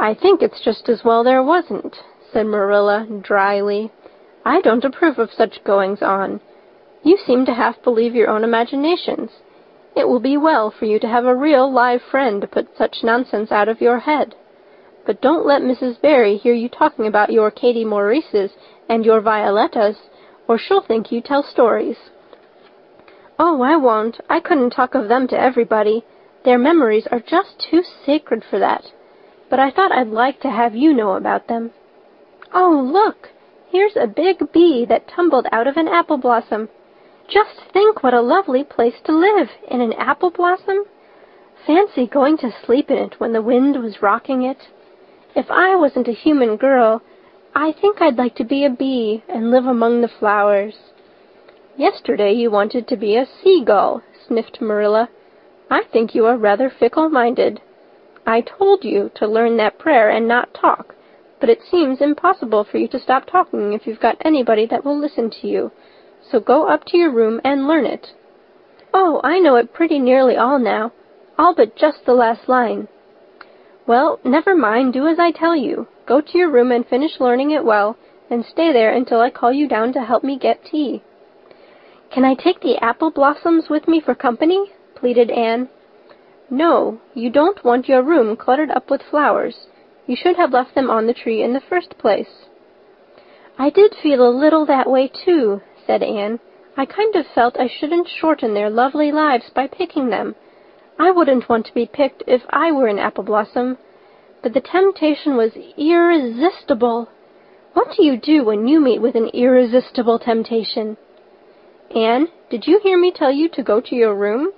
I think it's just as well there wasn't, said Marilla dryly. I don't approve of such goings on. You seem to half believe your own imaginations. It will be well for you to have a real live friend to put such nonsense out of your head. But don't let Mrs. Barry hear you talking about your Katie Maurices and your Violettas, or she'll think you tell stories. Oh, I won't. I couldn't talk of them to everybody. Their memories are just too sacred for that. But I thought I'd like to have you know about them. Oh, look! Here's a big bee that tumbled out of an apple blossom. Just think what a lovely place to live, in an apple blossom. Fancy going to sleep in it when the wind was rocking it. If I wasn't a human girl, I think I'd like to be a bee and live among the flowers. Yesterday you wanted to be a seagull, sniffed Marilla. I think you are rather fickle-minded. I told you to learn that prayer and not talk, but it seems impossible for you to stop talking if you've got anybody that will listen to you. So go up to your room and learn it. Oh, I know it pretty nearly all now, all but just the last line. Well, never mind, do as I tell you. Go to your room and finish learning it well, and stay there until I call you down to help me get tea. Can I take the apple blossoms with me for company? pleaded Anne. No, you don't want your room cluttered up with flowers. You should have left them on the tree in the first place. I did feel a little that way, too, said Anne. I kind of felt I shouldn't shorten their lovely lives by picking them. I wouldn't want to be picked if I were an apple blossom. But the temptation was irresistible. What do you do when you meet with an irresistible temptation? Anne, did you hear me tell you to go to your room?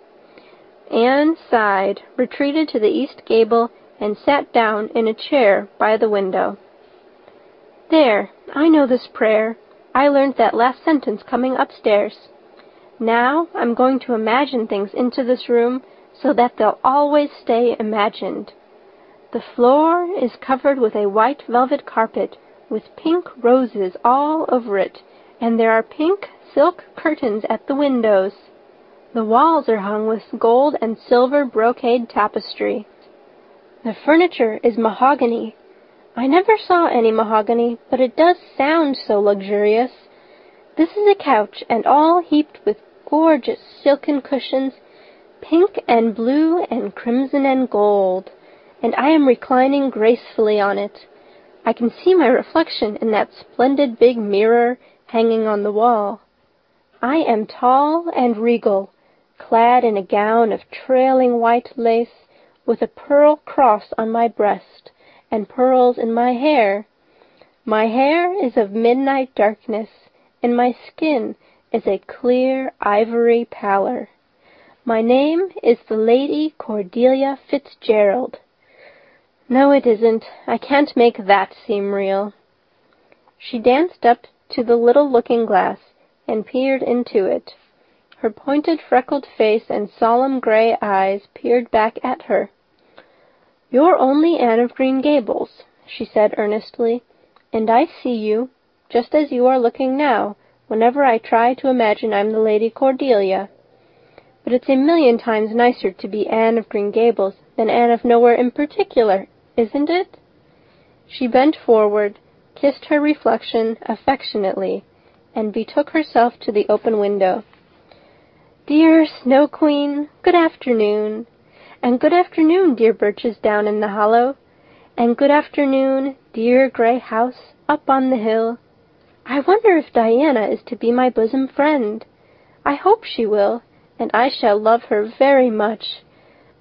Anne sighed, retreated to the east gable, and sat down in a chair by the window. There, I know this prayer. I learned that last sentence coming upstairs. Now I'm going to imagine things into this room so that they'll always stay imagined. The floor is covered with a white velvet carpet with pink roses all over it, and there are pink silk curtains at the windows. The walls are hung with gold and silver brocade tapestry. The furniture is mahogany. I never saw any mahogany, but it does sound so luxurious. This is a couch, and all heaped with gorgeous silken cushions pink and blue and crimson and gold, and I am reclining gracefully on it. I can see my reflection in that splendid big mirror hanging on the wall. I am tall and regal, clad in a gown of trailing white lace, with a pearl cross on my breast, and pearls in my hair. My hair is of midnight darkness, and my skin is a clear ivory pallor. My name is the Lady Cordelia Fitzgerald. No, it isn't. I can't make that seem real. She danced up to the little looking-glass and peered into it. Her pointed freckled face and solemn gray eyes peered back at her. You're only Anne of Green Gables, she said earnestly, and I see you, just as you are looking now, whenever I try to imagine I'm the Lady Cordelia. But it's a million times nicer to be Anne of Green Gables than Anne of Nowhere in particular, isn't it? She bent forward, kissed her reflection affectionately, and betook herself to the open window. Dear Snow Queen, good afternoon. And good afternoon, dear birches down in the hollow. And good afternoon, dear gray house up on the hill. I wonder if Diana is to be my bosom friend. I hope she will, and I shall love her very much.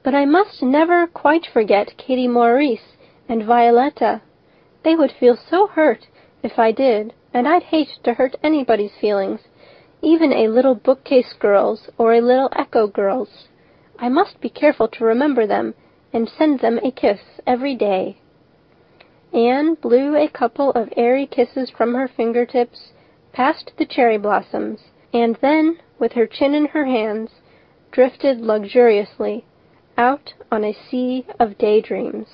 But I must never quite forget Katie Maurice and Violetta. They would feel so hurt if I did, and I'd hate to hurt anybody's feelings, even a little bookcase girl's or a little echo girl's. I must be careful to remember them and send them a kiss every day. Anne blew a couple of airy kisses from her fingertips past the cherry blossoms, and then with her chin in her hands, drifted luxuriously out on a sea of daydreams.